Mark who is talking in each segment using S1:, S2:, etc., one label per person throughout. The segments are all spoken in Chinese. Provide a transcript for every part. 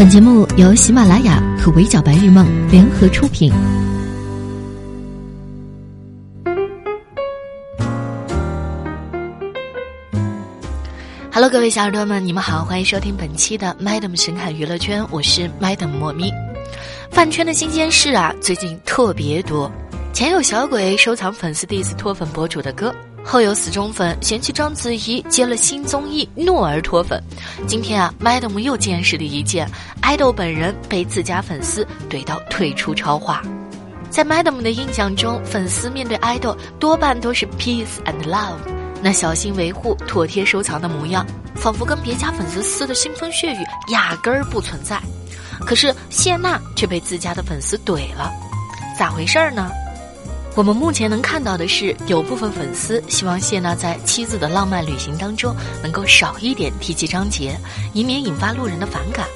S1: 本节目由喜马拉雅和围剿白日梦联合出品。Hello，各位小耳朵们，你们好，欢迎收听本期的 Madam 神侃娱乐圈，我是 Madam 莫咪。饭圈的新鲜事啊，最近特别多。前有小鬼收藏粉丝 diss 脱粉博主的歌，后有死忠粉嫌弃章子怡接了新综艺怒而脱粉。今天啊，Madam 又见识了一件爱豆本人被自家粉丝怼到退出超话。在 Madam 的印象中，粉丝面对爱豆多半都是 peace and love，那小心维护、妥帖收藏的模样，仿佛跟别家粉丝撕的腥风血雨压根儿不存在。可是谢娜却被自家的粉丝怼了，咋回事儿呢？我们目前能看到的是，有部分粉丝希望谢娜在妻子的浪漫旅行当中能够少一点提及张杰，以免引发路人的反感。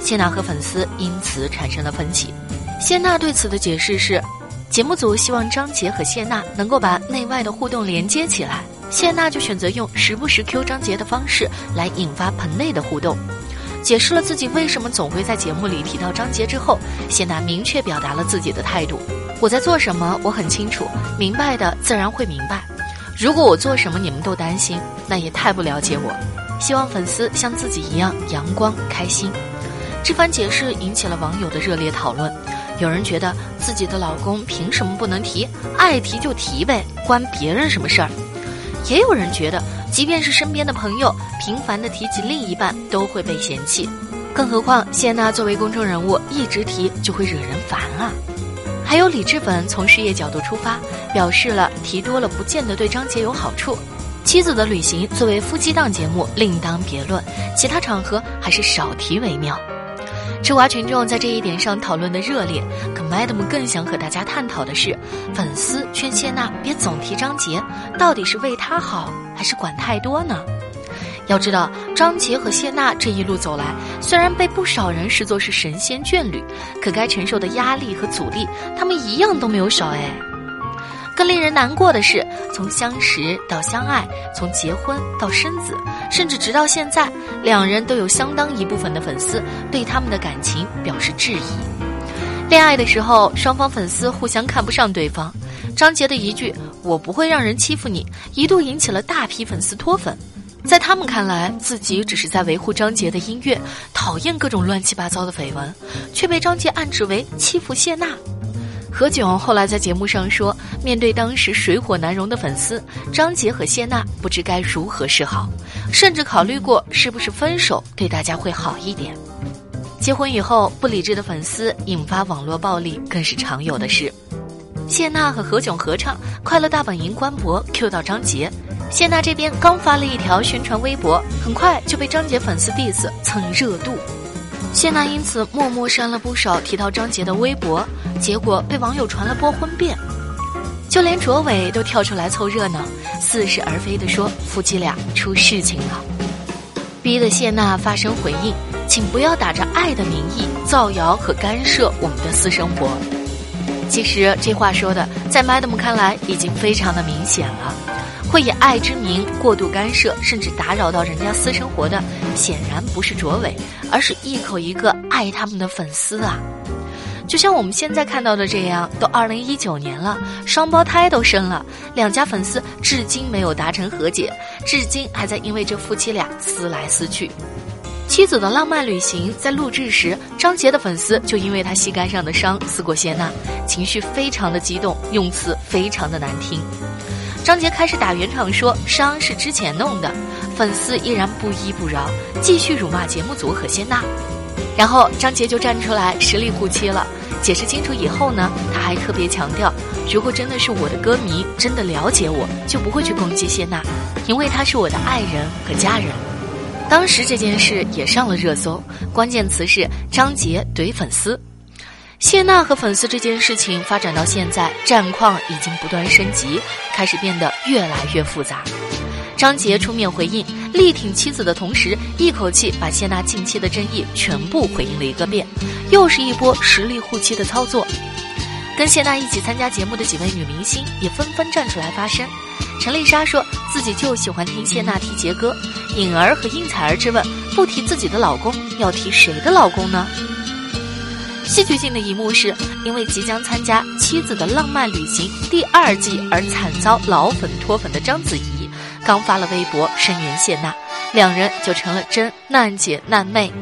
S1: 谢娜和粉丝因此产生了分歧。谢娜对此的解释是，节目组希望张杰和谢娜能够把内外的互动连接起来，谢娜就选择用时不时 Q 张杰的方式来引发盆内的互动。解释了自己为什么总会在节目里提到张杰之后，谢娜明确表达了自己的态度。我在做什么，我很清楚，明白的自然会明白。如果我做什么你们都担心，那也太不了解我。希望粉丝像自己一样阳光开心。这番解释引起了网友的热烈讨论。有人觉得自己的老公凭什么不能提？爱提就提呗，关别人什么事儿？也有人觉得，即便是身边的朋友频繁的提起另一半，都会被嫌弃。更何况谢娜作为公众人物，一直提就会惹人烦啊。还有李志本从事业角度出发，表示了提多了不见得对张杰有好处。妻子的旅行作为夫妻档节目另当别论，其他场合还是少提为妙。吃瓜群众在这一点上讨论的热烈，可 Madam 更想和大家探讨的是，粉丝劝谢娜别总提张杰，到底是为他好，还是管太多呢？要知道，张杰和谢娜这一路走来，虽然被不少人视作是神仙眷侣，可该承受的压力和阻力，他们一样都没有少哎。更令人难过的是，从相识到相爱，从结婚到生子，甚至直到现在，两人都有相当一部分的粉丝对他们的感情表示质疑。恋爱的时候，双方粉丝互相看不上对方，张杰的一句“我不会让人欺负你”，一度引起了大批粉丝脱粉。在他们看来，自己只是在维护张杰的音乐，讨厌各种乱七八糟的绯闻，却被张杰暗指为欺负谢娜。何炅后来在节目上说，面对当时水火难容的粉丝，张杰和谢娜不知该如何是好，甚至考虑过是不是分手对大家会好一点。结婚以后，不理智的粉丝引发网络暴力更是常有的事。谢娜和何炅合唱《快乐大本营》，官博 Q 到张杰。谢娜这边刚发了一条宣传微博，很快就被张杰粉丝 diss 蹭热度。谢娜因此默默删了不少提到张杰的微博，结果被网友传了波婚变。就连卓伟都跳出来凑热闹，似是而非的说夫妻俩出事情了，逼得谢娜发声回应，请不要打着爱的名义造谣和干涉我们的私生活。其实这话说的，在 Madam 看来已经非常的明显了。会以爱之名过度干涉，甚至打扰到人家私生活的，显然不是卓伟，而是一口一个爱他们的粉丝啊！就像我们现在看到的这样，都二零一九年了，双胞胎都生了，两家粉丝至今没有达成和解，至今还在因为这夫妻俩撕来撕去。妻子的浪漫旅行在录制时，张杰的粉丝就因为他膝盖上的伤撕过谢娜，情绪非常的激动，用词非常的难听。张杰开始打圆场，说伤是之前弄的，粉丝依然不依不饶，继续辱骂节目组和谢娜。然后张杰就站出来实力护妻了，解释清楚以后呢，他还特别强调，如果真的是我的歌迷真的了解我，就不会去攻击谢娜，因为她是我的爱人和家人。当时这件事也上了热搜，关键词是张杰怼粉丝。谢娜和粉丝这件事情发展到现在，战况已经不断升级，开始变得越来越复杂。张杰出面回应，力挺妻子的同时，一口气把谢娜近期的争议全部回应了一个遍，又是一波实力护妻的操作。跟谢娜一起参加节目的几位女明星也纷纷站出来发声。陈丽莎说自己就喜欢听谢娜提杰哥，颖儿和应采儿质问不提自己的老公，要提谁的老公呢？戏剧性的一幕是，因为即将参加《妻子的浪漫旅行》第二季而惨遭老粉脱粉的章子怡，刚发了微博声援谢娜，两人就成了真难姐难妹。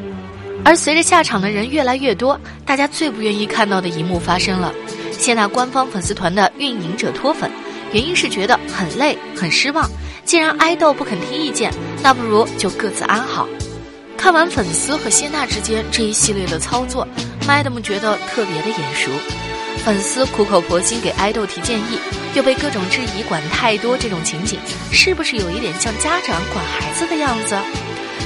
S1: 而随着下场的人越来越多，大家最不愿意看到的一幕发生了：谢娜官方粉丝团的运营者脱粉，原因是觉得很累、很失望。既然爱豆不肯听意见，那不如就各自安好。看完粉丝和谢娜之间这一系列的操作。Madam 觉得特别的眼熟，粉丝苦口婆心给爱豆提建议，又被各种质疑管太多，这种情景是不是有一点像家长管孩子的样子？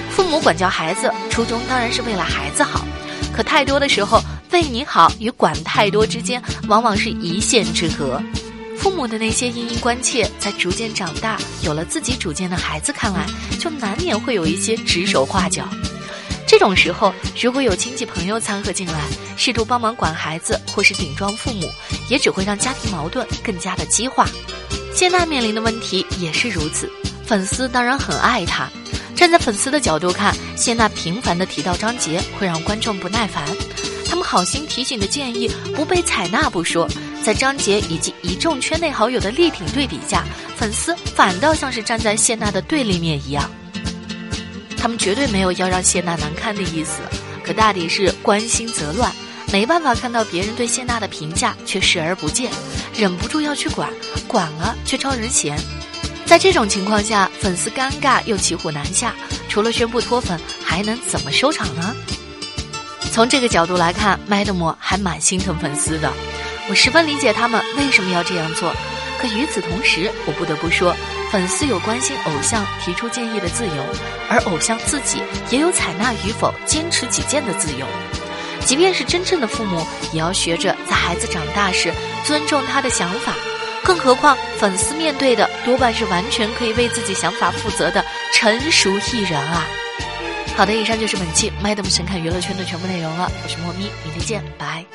S1: 父母管教孩子，初衷当然是为了孩子好，可太多的时候，为你好与管太多之间，往往是一线之隔。父母的那些殷殷关切，在逐渐长大，有了自己主见的孩子看来，就难免会有一些指手画脚。这种时候，如果有亲戚朋友掺和进来，试图帮忙管孩子或是顶撞父母，也只会让家庭矛盾更加的激化。谢娜面临的问题也是如此，粉丝当然很爱她。站在粉丝的角度看，谢娜频繁的提到张杰会让观众不耐烦，他们好心提醒的建议不被采纳不说，在张杰以及一众圈内好友的力挺对比下，粉丝反倒像是站在谢娜的对立面一样。他们绝对没有要让谢娜难堪的意思，可大抵是关心则乱，没办法看到别人对谢娜的评价却视而不见，忍不住要去管，管了却招人嫌。在这种情况下，粉丝尴尬又骑虎难下，除了宣布脱粉，还能怎么收场呢？从这个角度来看，Madam 还蛮心疼粉丝的，我十分理解他们为什么要这样做。可与此同时，我不得不说。粉丝有关心偶像提出建议的自由，而偶像自己也有采纳与否、坚持己见的自由。即便是真正的父母，也要学着在孩子长大时尊重他的想法。更何况，粉丝面对的多半是完全可以为自己想法负责的成熟艺人啊！好的，以上就是本期 Madam 神侃娱乐圈的全部内容了。我是莫咪，明天见，拜。